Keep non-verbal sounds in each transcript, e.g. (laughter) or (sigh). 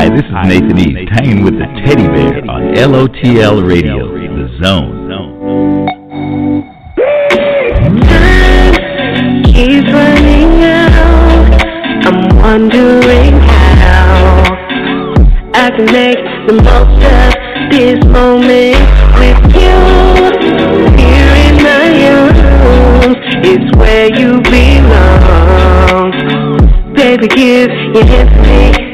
Hi, this is Nathan East, hanging with the teddy bear on LOTL Radio, The Zone. Time keeps running out. I'm wondering how I can make the most of this moment with you here in my arms. It's where you belong. Baby, give your hand to me.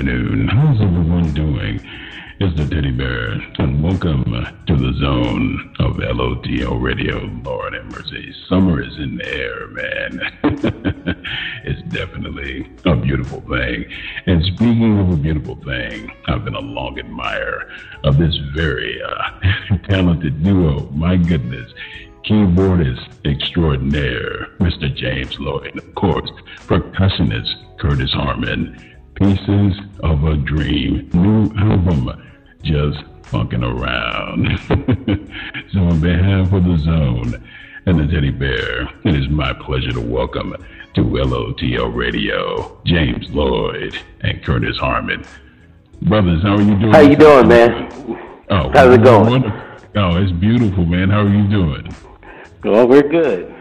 afternoon, how's everyone doing? It's the teddy bear, and welcome to the zone of LOTL Radio. Lord have mercy, summer is in the air, man. (laughs) it's definitely a beautiful thing. And speaking of a beautiful thing, I've been a long admirer of this very uh, (laughs) talented duo. My goodness keyboardist extraordinaire, Mr. James Lloyd, and of course, percussionist Curtis Harmon. Pieces of a Dream, new album, just funking around. (laughs) so, on behalf of the Zone and the Teddy Bear, it is my pleasure to welcome to LOTL Radio James Lloyd and Curtis Harmon. Brothers, how are you doing? How you doing, man? Oh, How's it going? wonderful. Oh, it's beautiful, man. How are you doing? Well, we're good.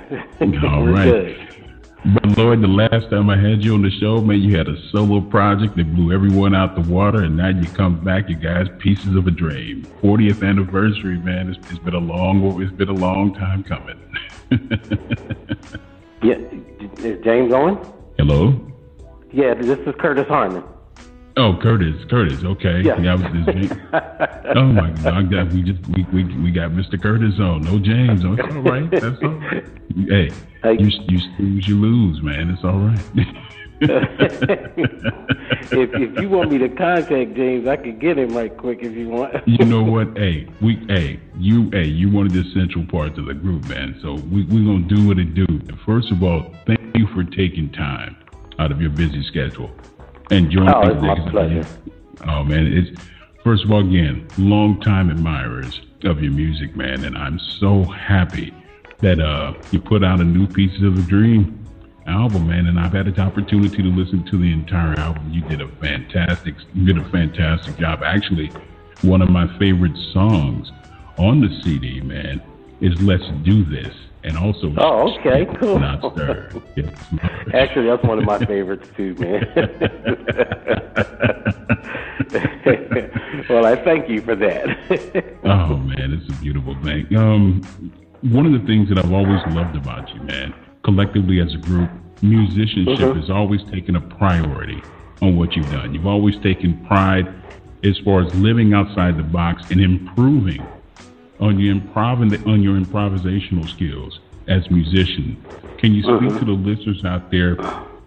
All (laughs) we're right. good. But Lloyd, the last time I had you on the show, man, you had a solo project that blew everyone out the water, and now you come back, you guys, pieces of a dream. 40th anniversary, man. It's, it's been a long, it's been a long time coming. (laughs) Yeah, is James on? Hello. Yeah, this is Curtis Harmon. Oh, Curtis, Curtis. Okay. Yeah. Was (laughs) oh my God, we just we, we we got Mr. Curtis on. No James. It's all right. That's all right. Hey, you you lose, you lose, man. It's all right. (laughs) if if you want me to contact James, I could get him right quick if you want. you know what? Hey, we, hey, you, hey, you of the essential parts of the group, man. So we we gonna do what it do. First of all, thank you for taking time out of your busy schedule and joining Oh, us it's my pleasure. Oh man, it's first of all, again, long time admirers of your music, man, and I'm so happy that uh you put out a new Pieces of a Dream album, man, and I've had the opportunity to listen to the entire album. You did a fantastic, you did a fantastic job. Actually, one of my favorite songs on the CD, man, is "Let's Do This," and also Oh, okay, cool. not stir. (laughs) Actually, that's one of my favorites too, man. (laughs) well, I thank you for that. (laughs) Oh man, it's a beautiful thing. Um, one of the things that I've always loved about you, man, collectively as a group, musicianship Mhm. has always taken a priority on what you've done. You've always taken pride as far as living outside the box and improving on your improv on your improvisational skills as musician. Can you speak to the listeners out there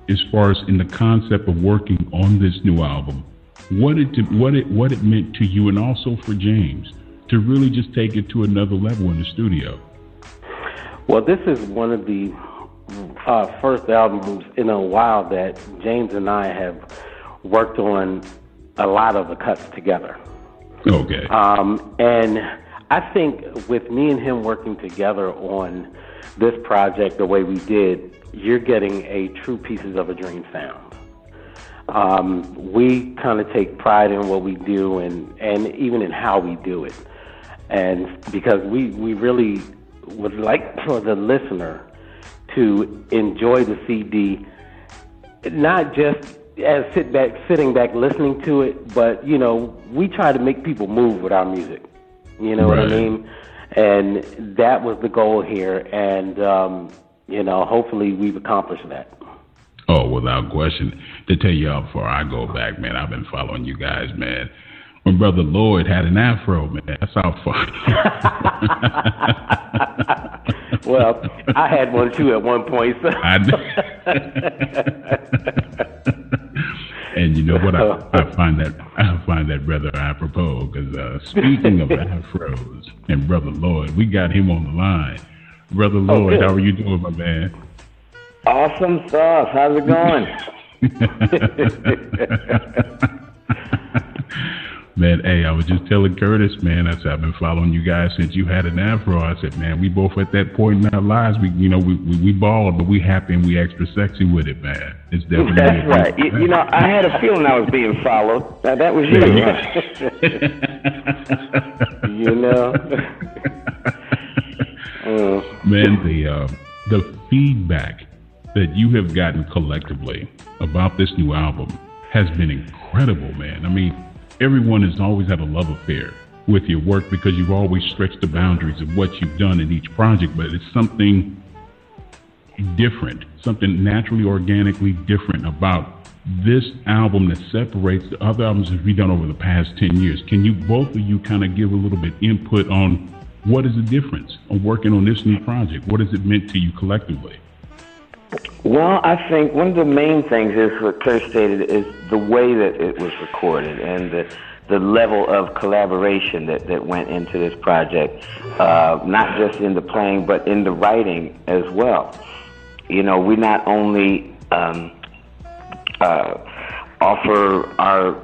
as far as in the concept of working on this new album? What it what it what it meant to you and also for James to really just take it to another level in the studio. Well, this is one of the uh, first albums in a while that James and I have worked on a lot of the cuts together. Okay. Um, and I think with me and him working together on this project the way we did, you're getting a true Pieces of a Dream sound. Um, we kind of take pride in what we do and, and even in how we do it. And because we, we really would like (laughs) for the listener to enjoy the CD, not just as sit back, sitting back listening to it, but you know, we try to make people move with our music. You know what I mean? And that was the goal here, and um, you know, hopefully we've accomplished that. Oh, without question. To tell you how far I go back, man, I've been following you guys, man. When Brother Lloyd had an afro, man, that's how far. (laughs) well, I had one too at one point. So. (laughs) and you know what? I, (laughs) I, find that I find that rather apropos because uh, speaking of (laughs) afros and brother Lloyd, we got him on the line. Brother oh, Lloyd, oh, how are you doing, my man? Awesome stuff. How's it going? (laughs) man, hey, I was just telling Curtis, man, I said I've been following you guys since you had an afro. I said, man, we both at that point in our lives, we you know, we we, we bald, but we happy and we extra sexy with it, man. It's definitely That's right. You, you, know, I had a feeling I was being followed. That, that was you. (laughs) you know. (laughs) Man, the uh, the feedback that you have gotten collectively about this new album has been incredible, man. I mean, everyone has always had a love affair with your work because you've always stretched the boundaries of what you've done in each project, but it's something different, something naturally, organically different about this album that separates the other albums that we've done over the past 10 years. Can you, both of you, kind of give a little bit input on what is the difference of working on this new project? What has it meant to you collectively? Well, I think one of the main things is what Kurt stated is the way that it was recorded and the the level of collaboration that, that went into this project, uh, not just in the playing, but in the writing as well. You know, we not only um, uh, offer our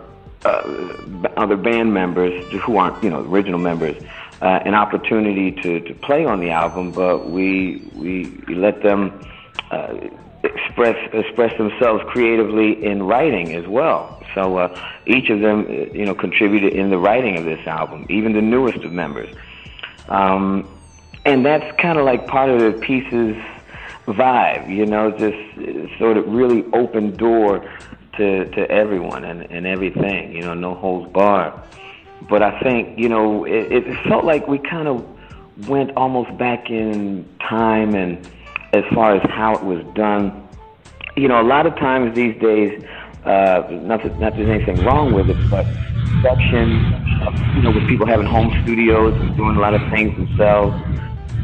uh, other band members who aren't, you know, original members, uh, an opportunity to, to play on the album, but we we let them uh, express express themselves creatively in writing as well. So uh, each of them, you know, contributed in the writing of this album, even the newest of members. Um, and that's kind of like part of the pieces vibe, you know, just uh, sort of really open door to to everyone and, and everything, you know, no holds barred. But I think, you know, it, it felt like we kind of went almost back in time and as far as how it was done. You know, a lot of times these days, uh, not that, not that there's anything wrong with it, but production, you know, with people having home studios and doing a lot of things themselves,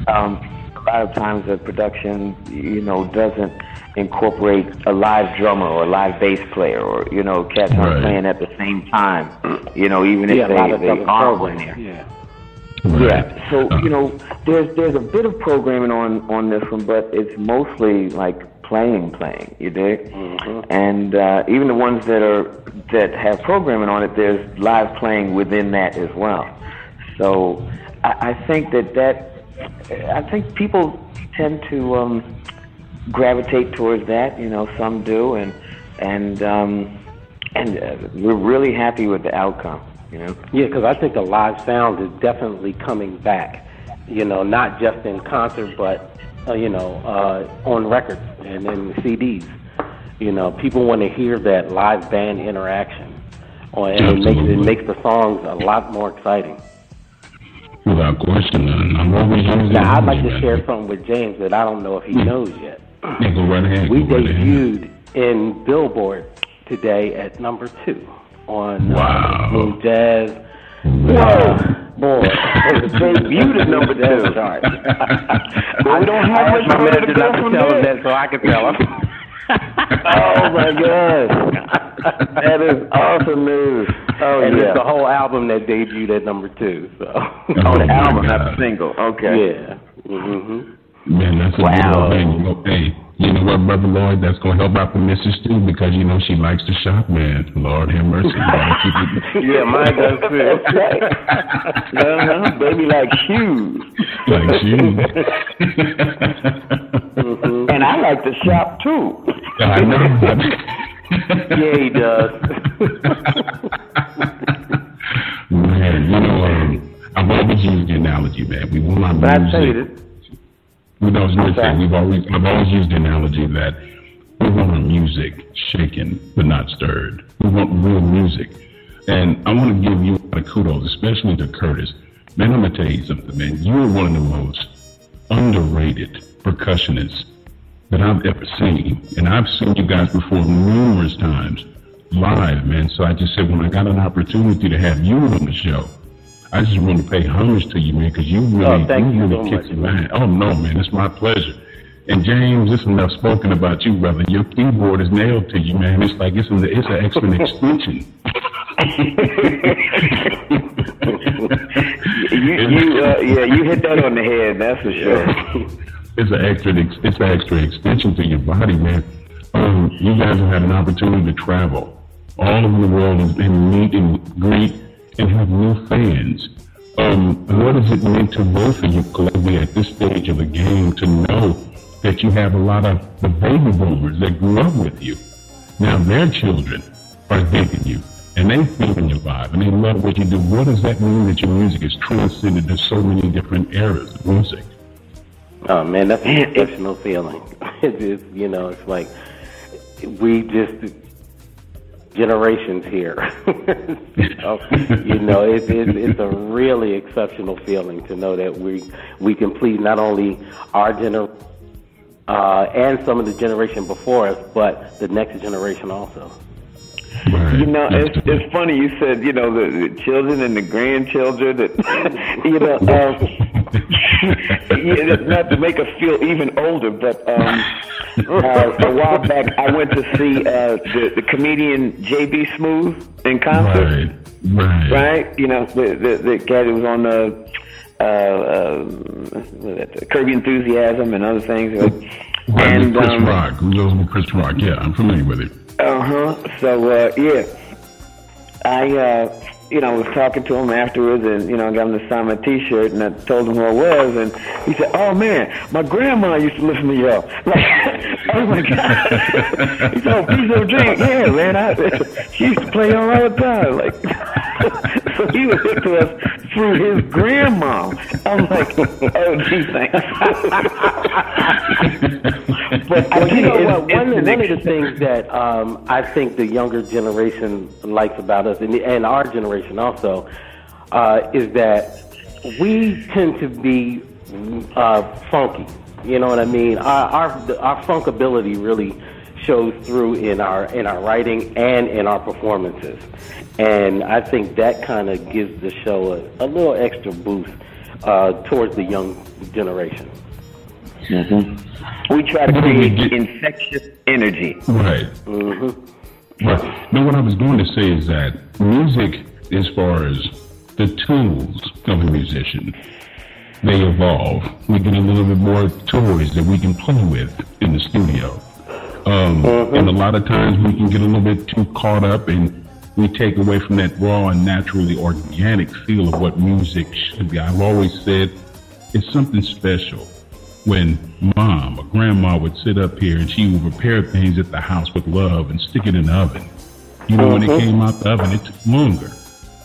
um, a lot of times the production, you know, doesn't incorporate a live drummer or a live bass player or, you know, cats right. playing at the same time, you know, even if yeah, they, they are in there. Yeah. Right. Yeah. So you know, there's there's a bit of programming on on this one, but it's mostly like playing, playing. You dig? Mm-hmm. And uh, even the ones that are that have programming on it, there's live playing within that as well. So I, I think that that I think people tend to um, gravitate towards that. You know, some do, and and um, and uh, we're really happy with the outcome. You know? Yeah, because I think the live sound is definitely coming back. You know, not just in concert, but uh, you know, uh, on records and in CDs. You know, people want to hear that live band interaction, uh, and it makes it makes the songs a lot more exciting. Without question, I'm always. Now, I'd like to share something with James that I don't know if he hmm. knows yet. Yeah, go right ahead. We debuted in Billboard today at number two on uh, wow. uh, Smooth Jazz. Whoa, boy, (laughs) debuted at number two. Sorry. well, we don't have much my manager not to tell him that, so I can tell him. (laughs) (laughs) oh my gosh, that is awesome news. Oh and yeah, it's the whole album that debuted at number two. So oh, the album, not the single. Okay. Yeah. Mm-hmm. Man, that's a wow. good thing. Okay. You know what, Brother Lloyd? That's going to help out the missus too because, you know, she likes to shop, man. Lord have mercy. (laughs) (laughs) yeah, mine does too. (laughs) uh-huh. Baby like shoes. Like shoes. mm-hmm. And I like to shop too. I know. yeah, he does. man, you know, um, I've always used the analogy, man. We want our but music. We know, listen, we've always, I've always used the analogy that we want our music shaken but not stirred. We want real music. And I want to give you a kudos, especially to Curtis. Man, I'm to tell you something, man. You're one of the most underrated percussionists that I've ever seen. And I've seen you guys before numerous times live, man. So I just said, when I got an opportunity to have you on the show, I just want to pay homage to you, man, because you really, Oh, you you really so kicked the line. Oh no, man, it's my pleasure. And James, it's enough spoken about you, brother. Your keyboard is nailed to you, man. It's like it's an it's an extra extension. (laughs) You, (laughs) you, uh, yeah, you hit that on the head. That's for sure. (laughs) it's an extra it's an extra extension to your body, man. Um, you guys have had an opportunity to travel all over the world and meet and greet and have new fans. Um, what does it mean to both of you collectively at this stage of the game to know that you have a lot of the baby boomers that grew up with you? Now their children are digging you and they feeling your vibe and they love what you do. What does that mean that your music is transcended to so many different eras of music? Oh man, that's an exceptional feeling. (laughs) It's just, you know, it's like we just generations here. (laughs) so, you know, it's, it's it's a really exceptional feeling to know that we we can please not only our gener uh, and some of the generation before us, but the next generation also. Right. You know, it's it's funny you said you know the, the children and the grandchildren that (laughs) you know. Um, (laughs) yeah, not to make us feel even older, but um, uh, a while back I went to see uh, the the comedian JB Smoove in concert. Right, right. right? You know, the the, the guy that was on the uh, uh, Curb Your Enthusiasm and other things. Right, And Chris um, Rock. Who knows with Chris Rock? Yeah, I'm familiar with it. uh huh. So uh, yeah, I uh, you know was talking to him afterwards, and you know I got him to sign my T-shirt, and I told him who I was, and he said, "Oh man, my grandma used to listen to y'all." (laughs) Like, oh my god! he said, "Oh, piece of drink, yeah, man. I, (laughs) she used to play y'all all the time." Like, (laughs) so he was hip to us through his grandma. I'm like, "Oh, gee, thanks." but Well, you know what? One, of- one of the things that um, I think the younger generation likes about us, and, and our generation also, uh, is that we tend to be uh, funky. You know what I mean? Our, our our funkability really shows through in our in our writing and in our performances, and I think that kind of gives the show a, a little extra boost uh, towards the young generation. We try to create infectious energy. Right. Right. No, what I was going to say is that music, as far as the tools of a musician, they evolve. We get a little bit more toys that we can play with in the studio. Um, And a lot of times we can get a little bit too caught up and we take away from that raw and naturally organic feel of what music should be. I've always said it's something special when mom or grandma would sit up here and she would prepare things at the house with love and stick it in the oven. You know, when it came out the oven, it took longer,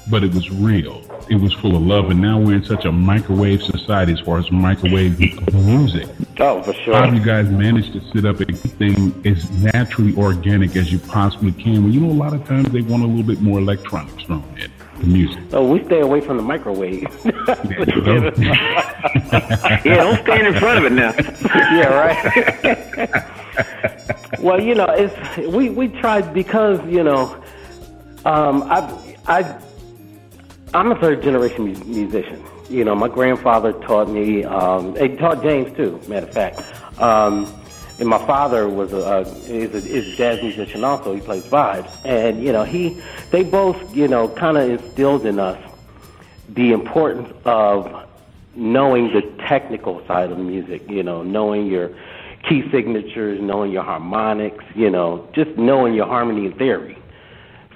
but it was real. It was full of love. And now we're in such a microwave society as far as microwave music. Oh, for sure. How have you guys managed to sit up and keep things as naturally organic as you possibly can? Well, you know, a lot of times they want a little bit more electronics thrown in the music. Oh, we stay away from the microwave. (laughs) Yeah, don't stand in front of it now. (laughs) yeah, right. (laughs) well, you know, it's we we tried because you know, um, I I I'm a third generation mu- musician. You know, my grandfather taught me. Um, he taught James too. Matter of fact, um, and my father was a uh, is a, is a jazz musician also. He plays vibes, and you know, he they both you know kind of instilled in us the importance of knowing the technical side of music, you know, knowing your key signatures, knowing your harmonics, you know, just knowing your harmony and theory.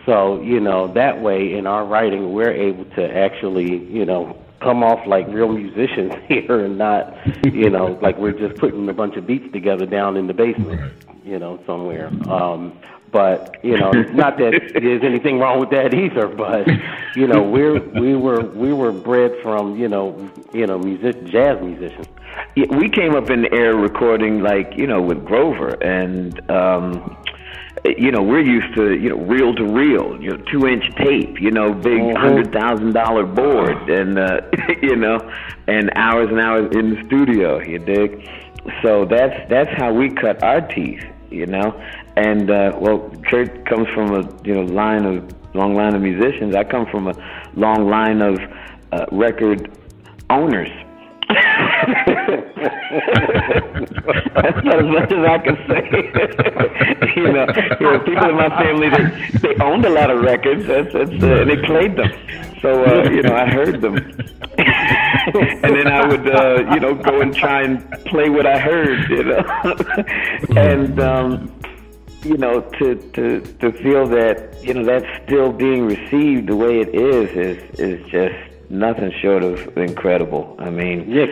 So, you know, that way in our writing, we're able to actually, you know, come off like real musicians (laughs) here and not, you know, (laughs) like we're just putting a bunch of beats together down in the basement, you know, somewhere. Um, but you know, not that (laughs) there's anything wrong with that either. But you know, we're we were we were bred from you know you know music jazz musicians. Yeah, we came up in the air recording like you know with Grover and um you know we're used to you know reel to reel you know two inch tape you know big hundred thousand dollar board and uh (laughs) you know and hours and hours in the studio you dig? So that's that's how we cut our teeth you know? And uh well Kurt comes from a you know line of long line of musicians. I come from a long line of uh, record owners. (laughs) That's not as much as I can say. (laughs) you know, you know, people in my family they they owned a lot of records. That's, that's uh, they played them. So uh, you know, I heard them, (laughs) and then I would uh, you know go and try and play what I heard. You know, and um, you know to to to feel that you know that's still being received the way it is is is just nothing short of incredible. I mean, Yeah,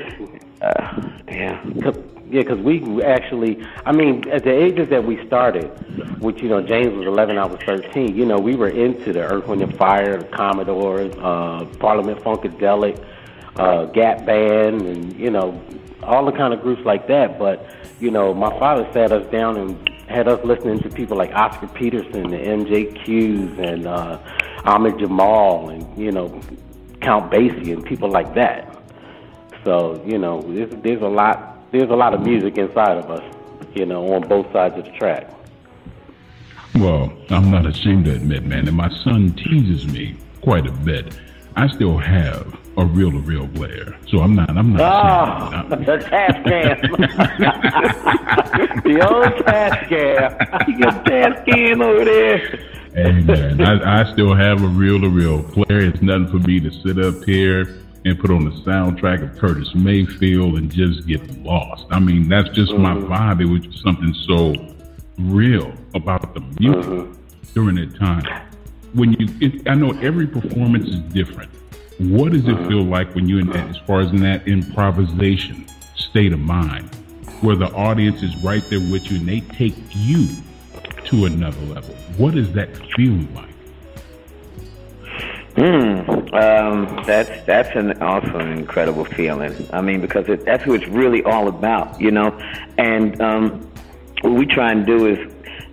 uh, yeah. Cause, yeah, because we actually, I mean, at the ages that we started, which, you know, James was 11, I was 13, you know, we were into the Earth, Wind, and Fire, the Commodores, uh, Parliament Funkadelic, uh, Gap Band, and, you know, all the kind of groups like that. But, you know, my father sat us down and had us listening to people like Oscar Peterson, the MJQs, and uh, Ahmad Jamal, and, you know, Count Basie, and people like that. So you know, there's, there's a lot there's a lot of music inside of us, you know, on both sides of the track. Well, I'm not ashamed to admit, man, and my son teases me quite a bit. I still have a reel to reel player, so I'm not. I'm not. Ah, ashamed. (laughs) the Tascam, (laughs) the old Tascam, (laughs) you got Tascam over there. Man, I, I still have a reel to reel player. It's nothing for me to sit up here and put on the soundtrack of Curtis Mayfield and just get lost. I mean, that's just my mm-hmm. vibe. It was just something so real about the music mm-hmm. during that time. When you, it, I know every performance is different. What does it mm-hmm. feel like when you, in that, as far as in that improvisation state of mind, where the audience is right there with you and they take you to another level? What is that feeling like? Mm, um, that's that's an awesome, incredible feeling. I mean, because it, that's what it's really all about, you know. And um, what we try and do is,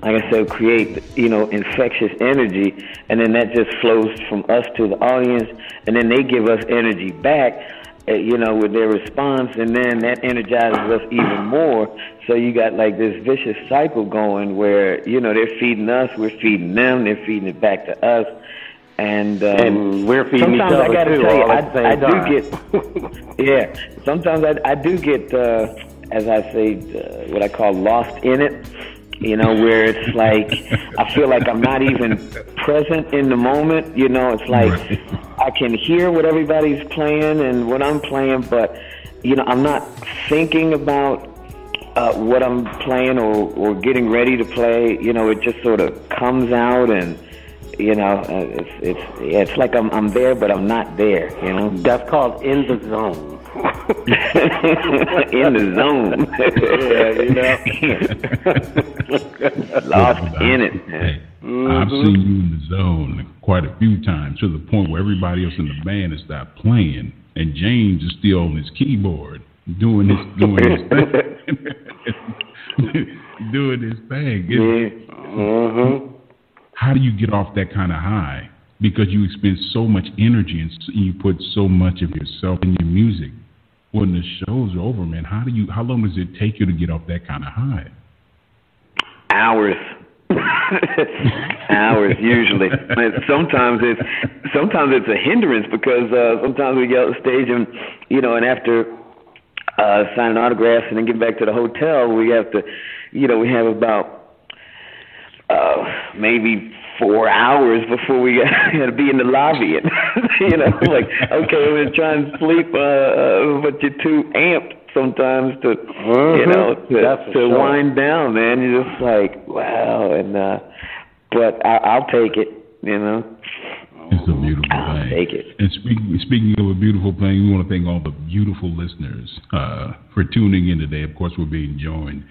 like I said, create you know infectious energy, and then that just flows from us to the audience, and then they give us energy back. Uh, You know, with their response, and then that energizes us even more. So you got like this vicious cycle going where you know they're feeding us, we're feeding them, they're feeding it back to us, and um, And we're feeding each sometimes I gotta too, tell you, I, at the same I do get, (laughs) yeah. Sometimes I, I do get, uh, as I say, uh, what I call lost in it. You know, where it's like I feel like I'm not even present in the moment. You know, it's like I can hear what everybody's playing and what I'm playing, but you know, I'm not thinking about uh, what I'm playing or, or getting ready to play. You know, it just sort of comes out and you know, uh, it's it's yeah, it's like I'm I'm there, but I'm not there. You know, That's called in the zone. (laughs) in the zone. yeah, you know. (laughs) Lost in it. Hey, I've seen you in the zone quite a few times to the point where everybody else in the band has stopped playing, and James is still on his keyboard doing his doing his thing, (laughs) doing his thing. It's- Mm-hmm. How do you get off that kind of high? Because you expend so much energy and you put so much of yourself in your music. When the show's are over, man, how do you? How long does it take you to get off that kind of high? Hours. (laughs) Hours usually. And sometimes it's sometimes it's a hindrance because uh, sometimes we get on stage and you know, and after uh, signing autographs and then get back to the hotel, we have to, you know, we have about uh, maybe four hours before we got (laughs) to be in the lobby. And, (laughs) you know, (laughs) like, okay, we're trying to sleep, uh, uh, but you're too amped sometimes to, you know, to, for to sure. wind down, man. You're just like, wow. And, uh, but I, I'll take it, you know. It's a beautiful I'll thing. take it. And speaking speaking of a beautiful thing, we want to thank all the beautiful listeners uh, for tuning in today. Of course, we're being joined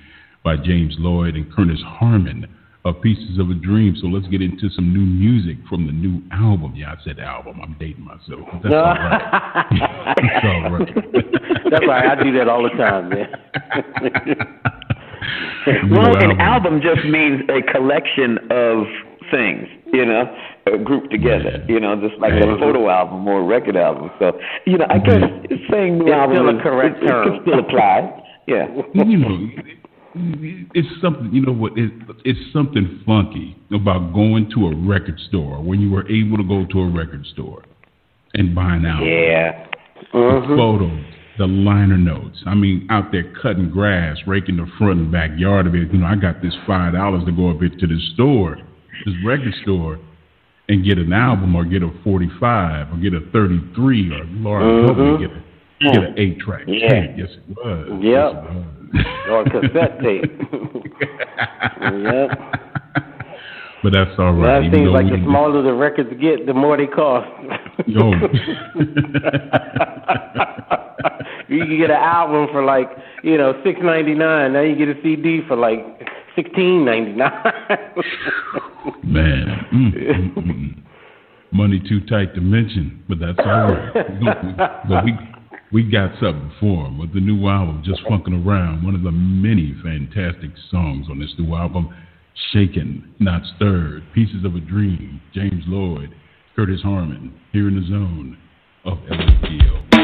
by James Lloyd and Curtis Harmon of Pieces of a Dream. So let's get into some new music from the new album. Yeah, I said album. I'm dating myself. That's all right. That's all right. (laughs) That's right. I do that all the time, man. (laughs) New Well, an album just means a collection of things, you know, uh, grouped together, you know, just like a photo album or a record album. So, you know, I guess saying new It's album still a correct it, it term. can still apply. (laughs) Yeah. you know, it's something. You know what? It, it's something funky about going to a record store when you were able to go to a record store and buying an out. Yeah. The Mm-hmm. photos, the liner notes. I mean, out there cutting grass, raking the front and backyard of it. You know, I got this five dollars to go up into the store, this record store, and get an album or get a forty-five or get a thirty-three or Lord help me get a get an eight-track Mm-hmm. Yeah. Yes, it was. Yep. Yes, it was. (laughs) or cassette tape. (laughs) yep. But that's all right. That seems like the smaller the records get, the more they cost. Yo. (laughs) you can get an album for like you know six ninety nine. Now you get a CD for like sixteen ninety nine. Man, mm, mm, mm. money too tight to mention, but that's all right. but we we got something for him with the new album, just Funkin' around. One of the many fantastic songs on this new album, "Shaken, Not Stirred," "Pieces of a Dream," James Lloyd, Curtis Harmon, here in the zone of got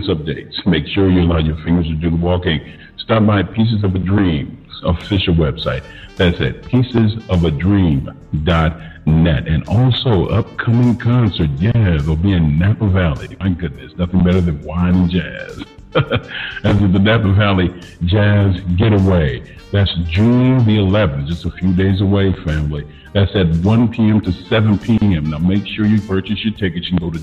latest updates, make sure you allow your fingers to do the walking. Stop by Pieces of a Dream official website. That's at piecesofadream.net. And also, upcoming concert. Yeah, they'll be in Napa Valley. My goodness, nothing better than wine and jazz. (laughs) Is the Napa Valley Jazz Getaway. That's June the 11th, just a few days away, family. That's at 1 p.m. to 7 p.m. Now make sure you purchase your tickets. You go to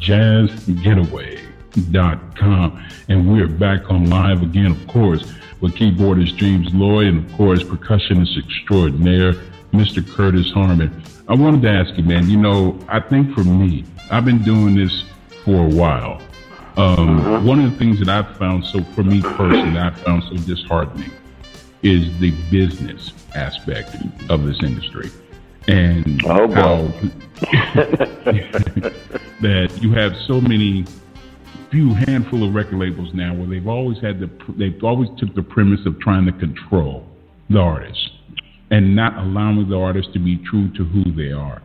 www.jazzgetaway.com. And we're back on live again, of course, with keyboardist James Lloyd and, of course, percussionist extraordinaire, Mr. Curtis Harmon. I wanted to ask you, man, you know, I think for me, I've been doing this for a while. Um, uh-huh. One of the things that I've found, so for me personally, I've found so disheartening is the business aspect of this industry. And oh, how (laughs) (laughs) that you have so many few handful of record labels now where they've always had the they've always took the premise of trying to control the artist and not allowing the artist to be true to who they are.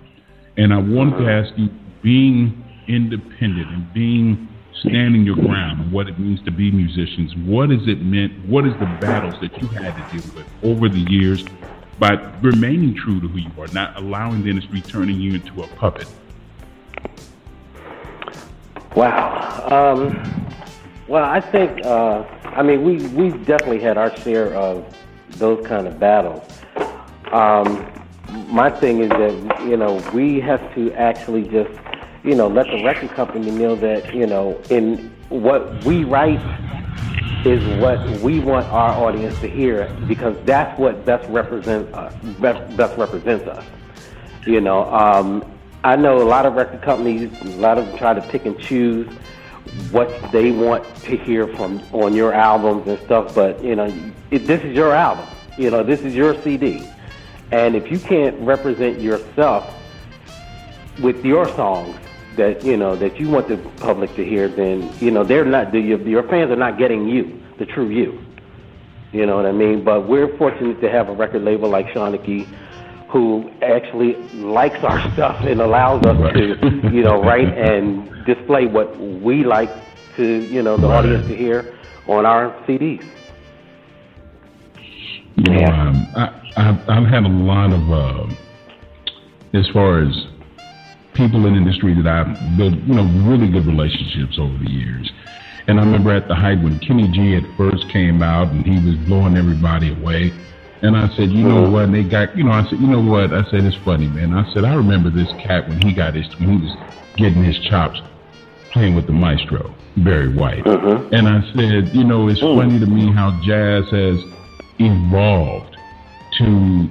And I wanted to ask you, being independent and being standing your ground and what it means to be musicians. What has it meant? What is the battles that you had to deal with over the years by remaining true to who you are, not allowing the industry turning you into a puppet? Wow. Um, well, I think, uh, I mean, we, we've definitely had our share of those kind of battles. Um, my thing is that, you know, we have to actually just you know, let the record company know that, you know, in what we write is what we want our audience to hear because that's what best represents us, best, best represents us. You know, um, I know a lot of record companies, a lot of them try to pick and choose what they want to hear from on your albums and stuff, but you know, it, this is your album. You know, this is your CD, and if you can't represent yourself with your songs, that you know that you want the public to hear, then you know they're not your, your fans are not getting you, the true you. You know what I mean? But we're fortunate to have a record label like Shanachie, who actually likes our (laughs) stuff and allows us to, (laughs) you know, write and display what we like to, you know, the right. audience to hear on our CDs. You know, um, I, I've, I've had a lot of, uh, as far as people in the industry that I've built, you know, really good relationships over the years. And I remember at the height when Kenny G at first came out and he was blowing everybody away. And I said, you know what? And they got, you know, I said, you know what? I said, it's funny, man. I said, I remember this cat when he got his, when he was getting his chops playing with the maestro, Barry White. Uh-huh. And I said, you know, it's uh-huh. funny to me how jazz has evolved to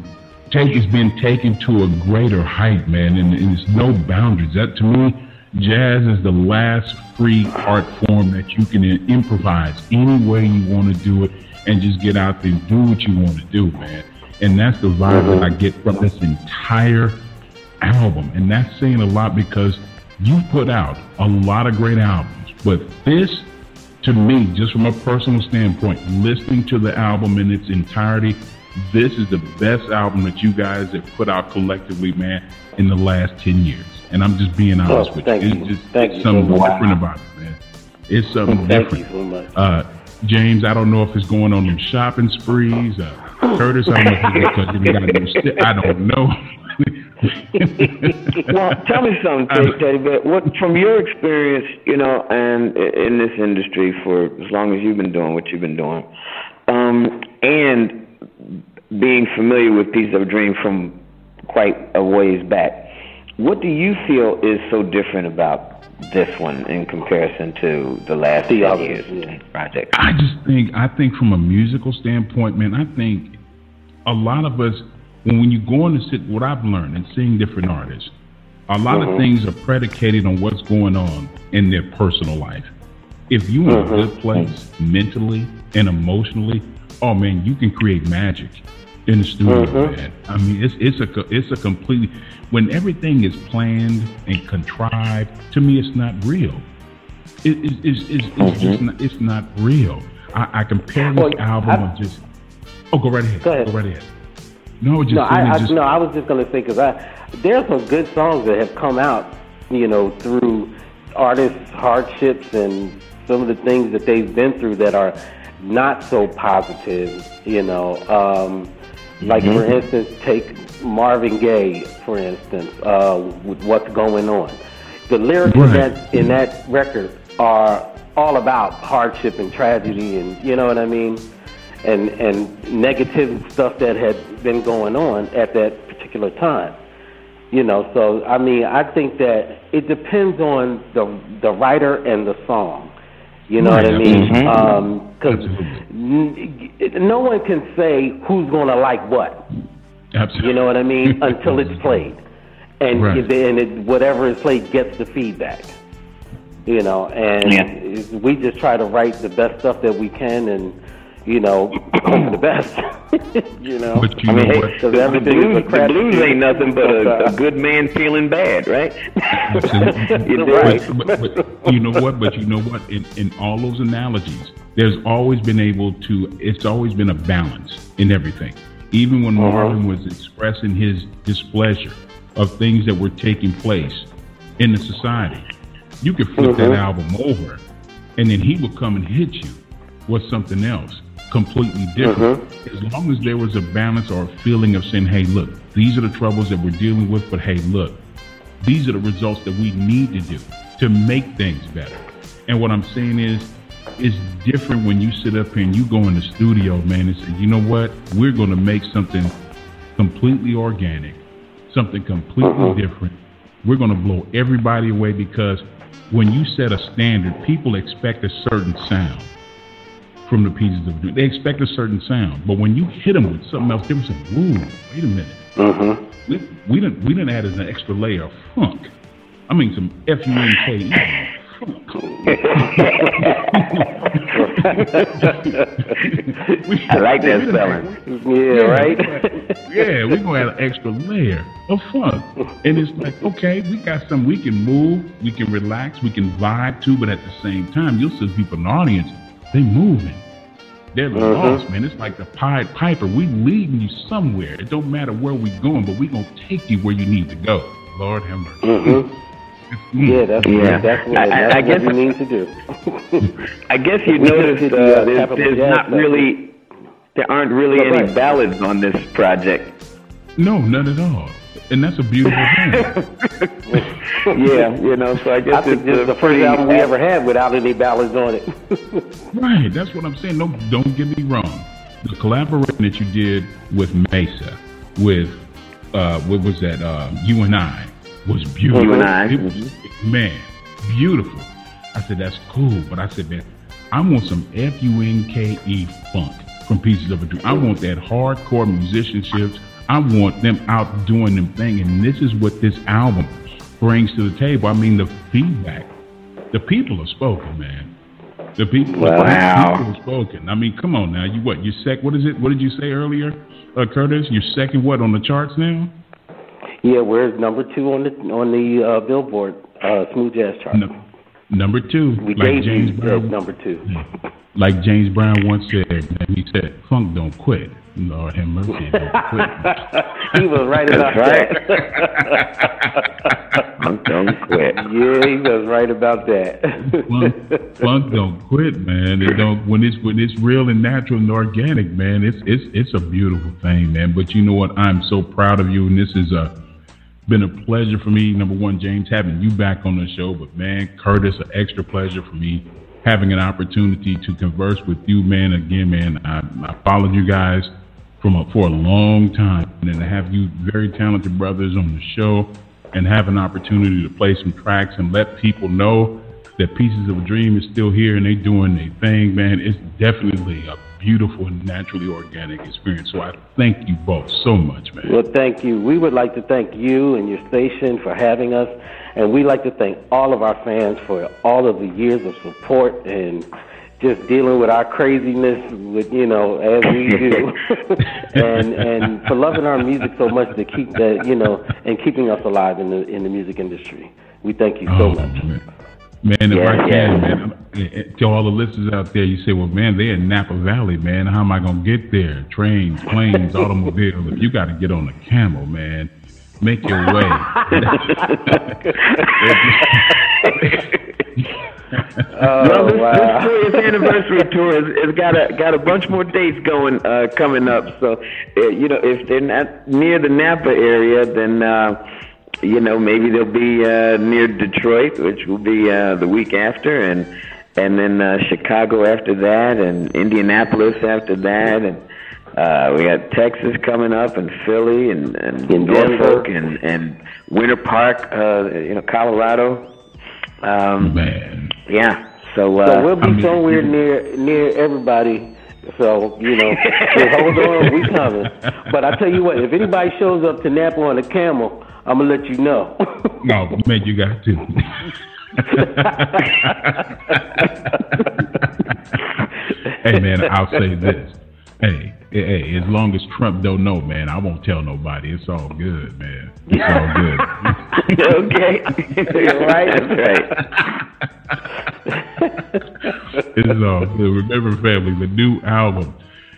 take has been taken to a greater height, man, and, and it's no boundaries. That to me, jazz is the last free art form that you can improvise any way you want to do it and just get out there and do what you want to do, man. And that's the vibe that I get from this entire album. And that's saying a lot because you've put out a lot of great albums, but this, to me, just from a personal standpoint, listening to the album in its entirety, this is the best album that you guys have put out collectively, man, in the last 10 years. And I'm just being honest oh, with you. It's just thank something so different about it, man. It's something thank different. You so much. Uh, James, I don't know if it's going on in shopping sprees. Uh, Curtis, I don't know if got a new st- I don't know. (laughs) well, tell me something, Teddy Bear. What, from your experience, you know, and in this industry for as long as you've been doing what you've been doing, um, and being familiar with Piece of a Dream from quite a ways back, what do you feel is so different about this one in comparison to the last the other years yeah. project? I just think I think from a musical standpoint, man, I think a lot of us when when you go on to sit what I've learned and seeing different artists, a lot mm-hmm. of things are predicated on what's going on in their personal life. If you're in mm-hmm. a good place mentally and emotionally, oh man, you can create magic in the studio, mm-hmm. man. I mean, it's it's a it's a completely when everything is planned and contrived. To me, it's not real. it, it, it's, it's, it's just not, it's not real. I, I compare this Well, album I- of just. Oh, go right ahead. Go ahead. right ahead. No, just, No, I, I just no, I was just gonna say because I there's some good songs that have come out, you know, through artists' hardships and some of the things that they've been through that are not so positive, you know. Um, like for mm-hmm. instance, take Marvin Gaye, for instance, uh, with what's going on. The lyrics in that in that record are all about hardship and tragedy, and you know what I mean and and negative stuff that had been going on at that particular time. You know, so I mean, I think that it depends on the the writer and the song. You know Right, what I mean? Mm-hmm. Um, because no one can say who's going to like what. absolutely. You know what I mean? (laughs) Until it's played, and Right. it- and it, whatever is played gets the feedback. You know, and we just try to write the best stuff that we can, and you know, (coughs) hope for the best. (laughs) you know, But you I mean, know hey, what? The, the everything is blues, the blues ain't nothing but But, a, a (laughs) good man feeling bad, right? Absolutely. You Right. But, but, but you know what? But you know what? In, in all those analogies, there's always been able to. It's always been a balance in everything. Even when Uh-huh. Marvin was expressing his displeasure of things that were taking place in the society, you could flip that Uh-huh. album over, and then he would come and hit you with something else completely different. Uh-huh. As long as there was a balance or a feeling of saying, "Hey, look, these are the troubles that we're dealing with," but hey, look, these are the results that we need to do to make things better. And what I'm saying is, it's different when you sit up here and you go in the studio, man, and say, you know what? We're going to make something completely organic, something completely different. We're going to blow everybody away because when you set a standard, people expect a certain sound from the pieces of They expect a certain sound, but when you hit them with something else, they say, "Ooh, wait a minute." Mhm. We, we didn't we didn't add an extra layer of funk. I mean some F U N K E. (laughs) I like that spelling. Yeah, right. (laughs) yeah, we're gonna add an extra layer of fun. And it's like, okay, we got something we can move, we can relax, we can vibe to, but at the same time, you'll see people in the audience, they moving. They're lost, man. It's like the Pied Piper. We leading you somewhere. It don't matter where we going, but we gonna take you where you need to go. Lord have mercy. Mhm. Yeah, that's Yeah. that's what, I- I- that's I what guess- we need to do. (laughs) I guess you We noticed uh, there's, there's not really, there aren't really Right. any ballads on this project. No, none at all. And that's a beautiful thing. (laughs) yeah, you know, so I guess I think it's this is the first album we ever had without any ballads on it. (laughs) Right, that's what I'm saying. No, don't get me wrong. The collaboration that you did with Maysa, with uh, what was that? Uh, you and I was beautiful. You and I, It was- man, beautiful. I said that's cool, but I said, man, I want some F U N K E funk from Pieces of a Dream. I want that hardcore musicianships. I want them out doing them thing, and this is what this album brings to the table. I mean, the feedback. The people have spoken, man. The people, Wow. the people have spoken. I mean, come on now. You what? You sec? What is it? What did you say earlier, uh, Curtis? You're second what on the charts now? Yeah, we're number two on the on the uh, Billboard uh, smooth jazz chart. No, number two, we like gave James you uh, Brown. number two. Like James Brown once said, man, he said, "Funk don't quit." Lord have mercy, don't quit. (laughs) he was right about That's that. (laughs) Funk don't quit. yeah, he was right about that. funk, funk don't quit, man. It don't when it's when it's real and natural and organic, man. It's it's it's a beautiful thing, man. But you know what? I'm so proud of you, and this is a been a pleasure for me. Number one, James, having you back on the show, but man, Curtis, an extra pleasure for me having an opportunity to converse with you, man. Again, man, I, I followed you guys from a, for a long time, and to have you very talented brothers on the show, and have an opportunity to play some tracks and let people know that Pieces of a Dream is still here and they doing their thing, man. It's definitely a beautiful naturally organic experience. So I thank you both so much, man. Well, thank you. We would like to thank you and your station for having us, and we'd like to thank all of our fans for all of the years of support and just dealing with our craziness, with you know, as we do, (laughs) and and for loving our music so much to keep that, you know, and keeping us alive in the in the music industry. We thank you so Oh, much. man. Man, if I can, man, to all the listeners out there, you say, well, man, they're in Napa Valley, man. How am I going to get there? Trains, planes, (laughs) automobiles. If you got to get on a camel, man, make your way. oh, (laughs) (laughs) well, this, wow. this 40th anniversary tour has, has got a got a bunch more dates going uh, coming up. So, uh, you know, if they're not near the Napa area, then uh, you know maybe they'll be uh, near Detroit, which will be uh, the week after, and and then uh, Chicago after that, and Indianapolis after that, and uh, we got Texas coming up, and Philly, and, and Norfolk, and and Winter Park, uh, you know, Colorado. Um, Man, yeah. So, uh, so we'll be I mean, somewhere near near everybody. So you know, (laughs) just hold on, we coming. But I tell you what, if anybody shows up to Napa on a camel, I'm gonna let you know. (laughs) no, man, you got to. (laughs) hey man, I'll say this. Hey, hey, as long as Trump don't know, man, I won't tell nobody. It's all good, man. It's all good. (laughs) okay. You're right. That's right. (laughs) it's all good. Remember, family, the new album,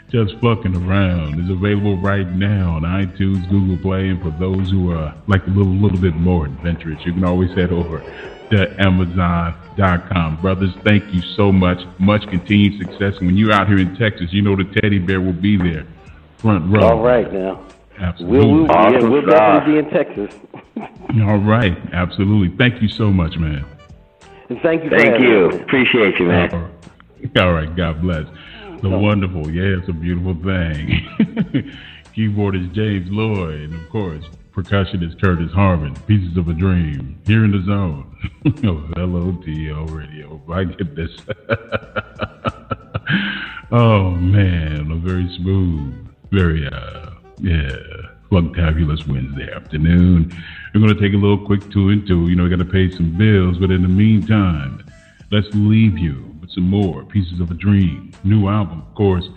Just Funkin' Around, is available right now on iTunes, Google Play, and for those who are like a little, little bit more adventurous, you can always head over to Amazon.com. Brothers, thank you so much. Much continued success. When you're out here in Texas, you know the teddy bear will be there, front row. All right now. Absolutely. We'll, we'll, awesome yeah, we'll definitely be in Texas. (laughs) All right. Absolutely. Thank you so much, man. And thank you. Thank you. Me. Appreciate you, man. All right. All right. God bless. The oh. wonderful. Yeah, it's a beautiful thing. (laughs) Keyboardist James Lloyd, and of course, percussionist Curtis Harmon, Pieces of a Dream, here in the zone (laughs) LOTL Radio. My goodness. (laughs) oh, man, a very smooth, very, uh, yeah, flunktabulous Wednesday afternoon. We're going to take a little quick two and two. You know, we got to pay some bills, but in the meantime, let's leave you with some more Pieces of a Dream. New album, of course,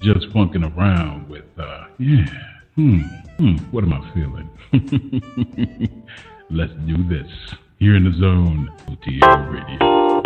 just funking around with, uh, yeah, hmm, hmm, what am I feeling? (laughs) Let's do this. Here in the zone, LOTL Radio.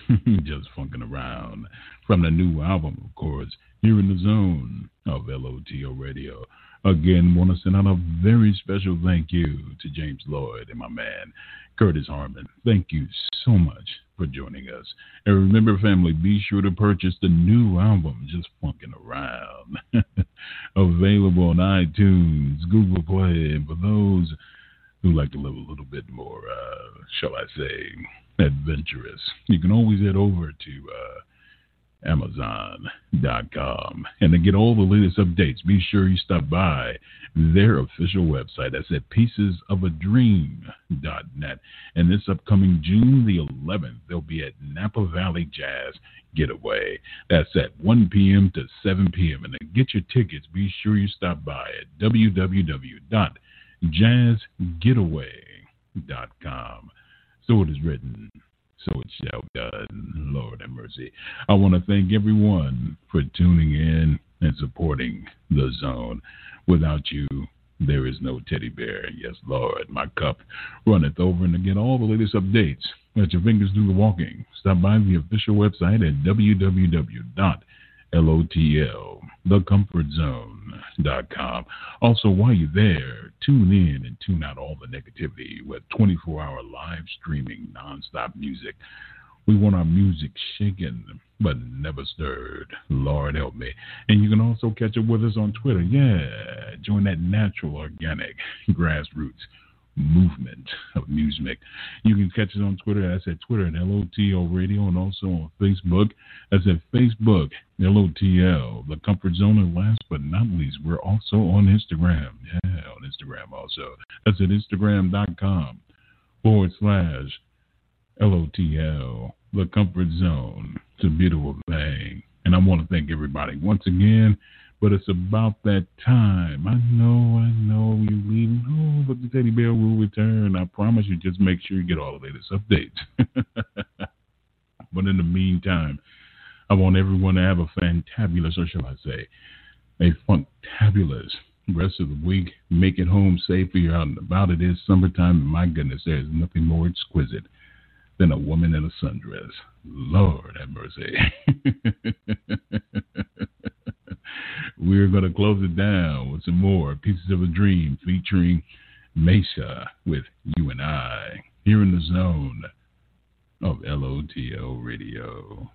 (laughs) just funking around from the new album, of course, here in the zone of LOTL Radio. Again, want to send out a very special thank you to James Lloyd and my man Curtis Harmon. Thank you so much for joining us. And remember, family, be sure to purchase the new album, Just Funkin' Around. (laughs) Available on iTunes, Google Play, and for those who like to live a little bit more, uh, shall I say, adventurous, you can always head over to uh, Amazon.com. And to get all the latest updates, be sure you stop by their official website. That's at piecesofadream.net. And this upcoming June the 11th, they'll be at Napa Valley Jazz Getaway. That's at 1 p.m. to 7 p.m. And to get your tickets, be sure you stop by at www.jazzgetaway.com. So it is written so it shall be done. Lord have mercy. I want to thank everyone for tuning in and supporting the zone. Without you, there is no teddy bear. Yes, Lord, my cup runneth over. And to get all the latest updates, let your fingers do the walking. Stop by the official website at www.lotl.thecomfortzone.com. Also, while you're there, tune in and tune out all the negativity with 24 hour live streaming, nonstop music. We want our music shaken but never stirred. Lord help me. And you can also catch up with us on Twitter. Yeah, join that natural, organic, grassroots movement of music. You can catch us on Twitter. That's at Twitter at LOTL Radio and also on Facebook. That's at Facebook, LOTL, The Comfort Zone. And last but not least, we're also on Instagram. Yeah, on Instagram also. That's at Instagram.com forward slash LOTL, The Comfort Zone. It's a beautiful thing. And I want to thank everybody once again but it's about that time. I know, I know you're leaving. Oh, but the teddy bear will return. I promise you, just make sure you get all the latest updates. (laughs) but in the meantime, I want everyone to have a fantabulous, or shall I say, a fantabulous rest of the week. Make it home safe. You're out and about. It is summertime, and my goodness, there's nothing more exquisite than a woman in a sundress. Lord have mercy. (laughs) (laughs) We're going to close it down with some more Pieces of a Dream featuring Maysa with You and I here in the zone of LOTL Radio.